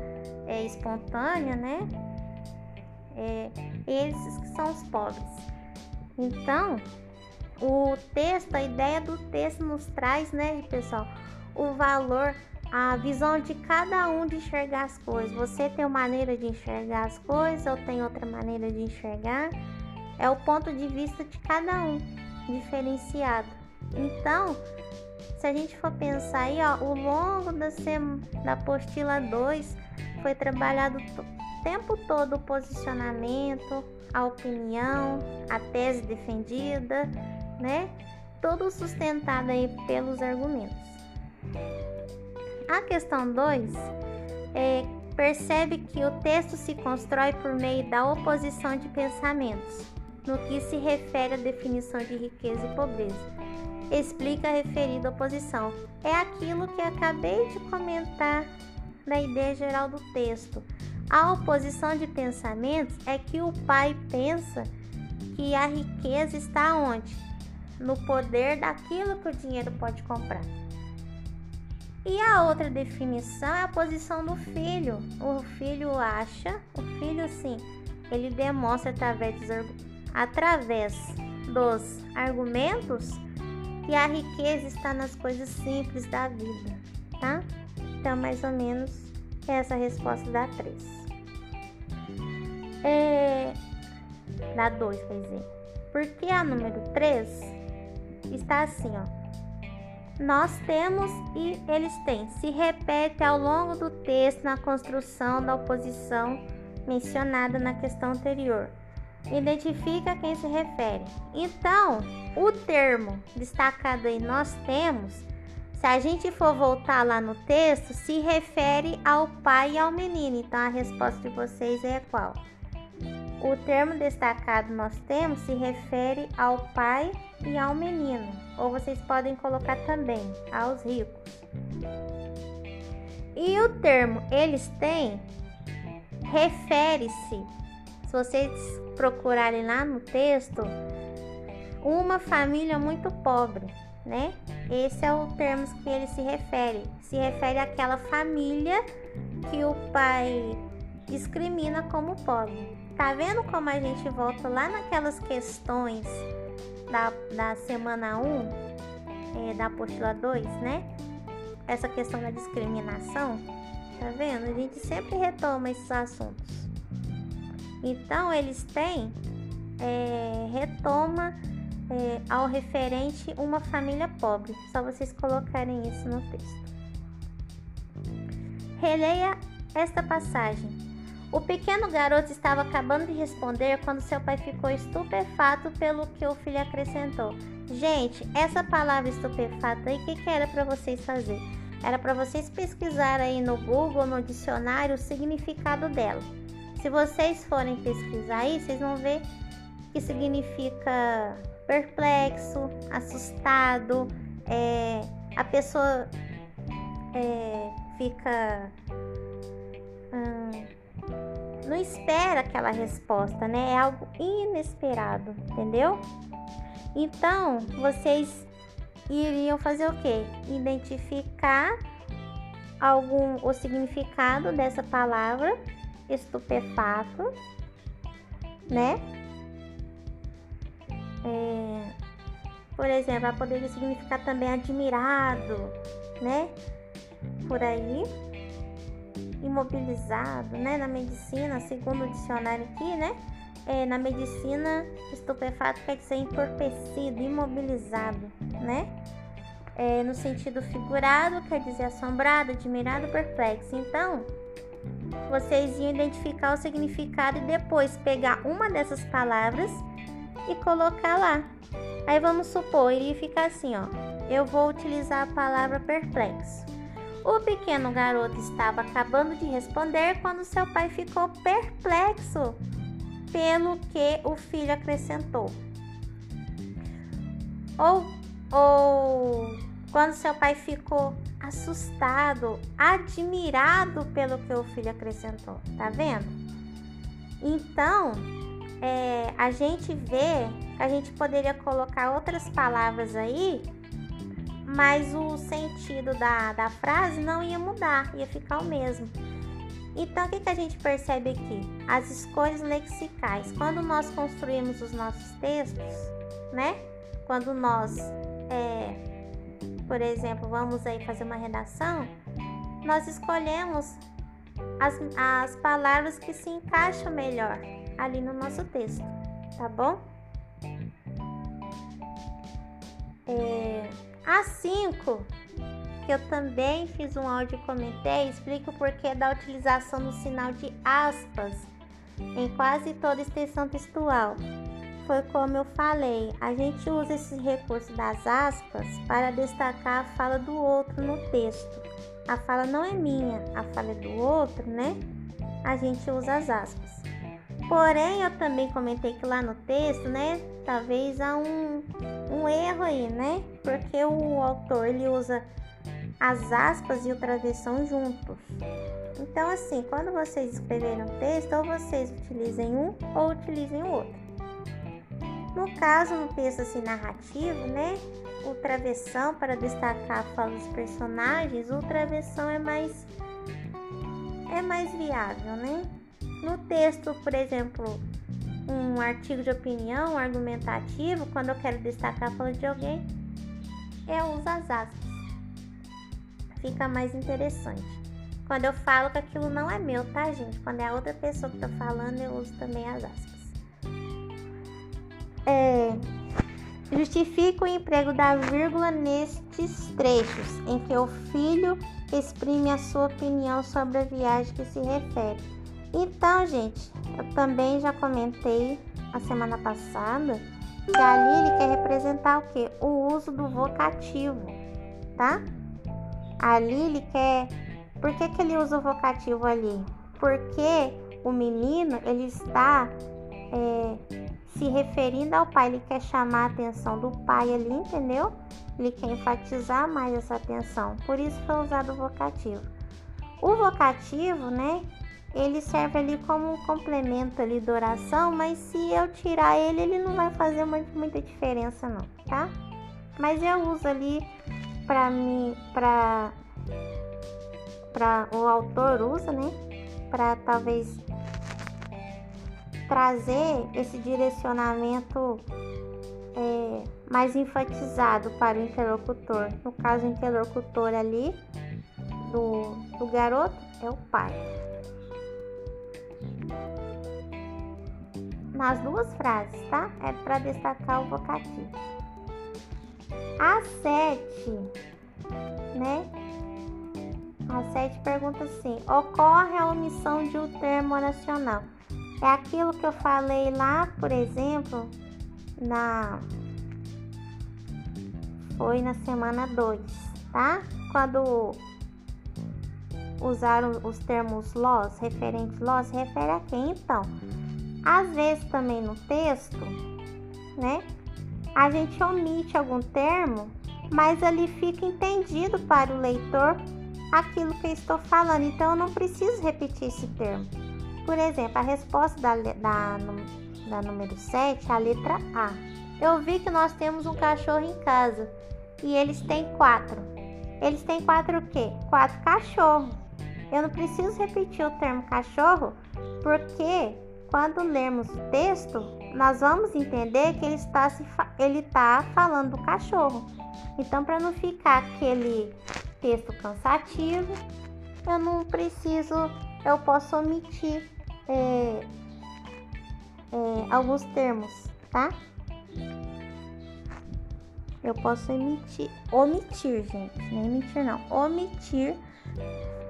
é, espontânea, né? É, esses que são os pobres. Então, o texto, a ideia do texto nos traz, né, pessoal, o valor, a visão de cada um de enxergar as coisas. Você tem uma maneira de enxergar as coisas, eu tenho outra maneira de enxergar. É o ponto de vista de cada um, diferenciado. Então, se a gente for pensar aí, ó, o longo da, sem... da apostila 2 foi trabalhado o tempo todo o posicionamento, a opinião, a tese defendida, né? Tudo sustentado aí pelos argumentos. A questão 2 é, percebe que o texto se constrói por meio da oposição de pensamentos, no que se refere à definição de riqueza e pobreza explica a referida oposição. É aquilo que acabei de comentar na ideia geral do texto. A oposição de pensamentos é que o pai pensa que a riqueza está onde? No poder daquilo que o dinheiro pode comprar. E a outra definição é a posição do filho. O filho acha, o filho sim, ele demonstra através dos, através dos argumentos que a riqueza está nas coisas simples da vida, tá? Então, mais ou menos, essa resposta dá 3. É, dá 2, quer dizer. Porque a número 3 está assim, ó. Nós temos e eles têm. Se repete ao longo do texto na construção da oposição mencionada na questão anterior identifica a quem se refere. Então, o termo destacado aí nós temos, se a gente for voltar lá no texto, se refere ao pai e ao menino. Então, a resposta de vocês é qual? O termo destacado nós temos se refere ao pai e ao menino, ou vocês podem colocar também aos ricos. E o termo eles têm refere-se vocês procurarem lá no texto, uma família muito pobre, né? Esse é o termo que ele se refere. Se refere àquela família que o pai discrimina como pobre. Tá vendo como a gente volta lá naquelas questões da, da semana 1, é, da apostila 2, né? Essa questão da discriminação. Tá vendo? A gente sempre retoma esses assuntos. Então, eles têm, é, retoma é, ao referente uma família pobre. Só vocês colocarem isso no texto. Releia esta passagem. O pequeno garoto estava acabando de responder quando seu pai ficou estupefato pelo que o filho acrescentou. Gente, essa palavra estupefato aí, o que, que era para vocês fazer? Era para vocês pesquisar aí no Google, no dicionário, o significado dela. Se vocês forem pesquisar aí, vocês vão ver que significa perplexo, assustado, é, a pessoa é, fica hum, não espera aquela resposta, né? É algo inesperado, entendeu? Então, vocês iriam fazer o quê? Identificar algum o significado dessa palavra estupefato, né? É, por exemplo, ela poderia significar também admirado, né? Por aí, imobilizado, né? Na medicina, segundo o dicionário aqui, né? É, na medicina, estupefato quer dizer entorpecido, imobilizado, né? É, no sentido figurado, quer dizer assombrado, admirado, perplexo. Então, vocês iam identificar o significado e depois pegar uma dessas palavras e colocar lá. Aí vamos supor, iria ficar assim, ó. Eu vou utilizar a palavra perplexo. O pequeno garoto estava acabando de responder quando seu pai ficou perplexo pelo que o filho acrescentou. Ou, ou quando seu pai ficou assustado, admirado pelo que o filho acrescentou, tá vendo? Então, é, a gente vê que a gente poderia colocar outras palavras aí, mas o sentido da, da frase não ia mudar, ia ficar o mesmo. Então, o que, que a gente percebe aqui? As escolhas lexicais. Quando nós construímos os nossos textos, né? Quando nós, é, por exemplo, vamos aí fazer uma redação, nós escolhemos as, as palavras que se encaixam melhor ali no nosso texto, tá bom? É, a 5, que eu também fiz um áudio e comentei, explica o porquê da utilização do sinal de aspas em quase toda extensão textual. Foi como eu falei, a gente usa esse recurso das aspas para destacar a fala do outro no texto. A fala não é minha, a fala é do outro, né? A gente usa as aspas. Porém, eu também comentei que lá no texto, né, talvez há um, um erro aí, né? Porque o autor ele usa as aspas e o travessão juntos. Então, assim, quando vocês escreverem um texto, ou vocês utilizem um ou utilizem o outro. No caso, no texto assim narrativo, né, o travessão para destacar a fala dos personagens, o travessão é mais é mais viável, né? No texto, por exemplo, um artigo de opinião, um argumentativo, quando eu quero destacar a fala de alguém, eu uso as aspas. Fica mais interessante. Quando eu falo que aquilo não é meu, tá, gente? Quando é a outra pessoa que tá falando, eu uso também as aspas. É, justifica o emprego da vírgula nestes trechos em que o filho exprime a sua opinião sobre a viagem que se refere então, gente, eu também já comentei a semana passada que ali ele quer representar o que? O uso do vocativo, tá? Ali ele quer. Por que, que ele usa o vocativo ali? Porque o menino ele está é, se referindo ao pai, ele quer chamar a atenção do pai ali, entendeu? Ele quer enfatizar mais essa atenção, por isso foi usado o vocativo. O vocativo, né? ele serve ali como um complemento ali da oração, mas se eu tirar ele, ele não vai fazer muito, muita diferença não, tá? Mas eu uso ali para mim, para para o autor usa, né? Para talvez trazer esse direcionamento é, mais enfatizado para o interlocutor. No caso, o interlocutor ali do, do garoto é o pai. nas duas frases, tá? É para destacar o vocativo. A 7, né? A 7 pergunta assim: ocorre a omissão de um termo oracional? É aquilo que eu falei lá, por exemplo, na foi na semana 2, tá? Quando usaram os termos los, referente los, refere a quem? Então, às vezes também no texto, né? A gente omite algum termo, mas ali fica entendido para o leitor aquilo que eu estou falando. Então eu não preciso repetir esse termo. Por exemplo, a resposta da, da, da número 7, a letra A. Eu vi que nós temos um cachorro em casa e eles têm quatro. Eles têm quatro o quê? Quatro cachorros. Eu não preciso repetir o termo cachorro porque quando lermos o texto, nós vamos entender que ele está, se ele está falando do cachorro. Então, para não ficar aquele texto cansativo, eu não preciso, eu posso omitir é, é, alguns termos, tá? Eu posso emitir, omitir, gente, nem emitir não, omitir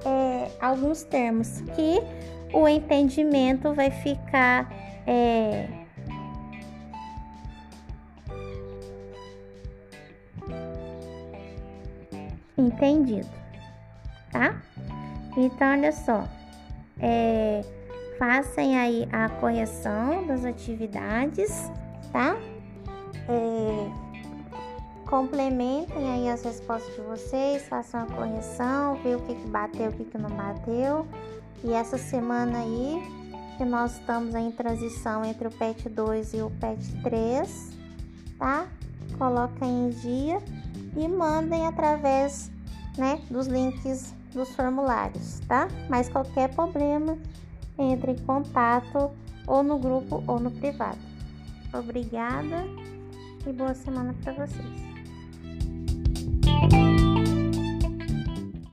é, alguns termos que o entendimento vai ficar é, entendido, tá? Então, olha só, é, façam aí a correção das atividades, tá? É, complementem aí as respostas de vocês, façam a correção, ver o que, que bateu, o que, que não bateu. E essa semana aí, que nós estamos em transição entre o PET 2 e o PET 3, tá? Coloquem em dia e mandem através né, dos links dos formulários, tá? Mas qualquer problema, entre em contato ou no grupo ou no privado. Obrigada e boa semana para vocês.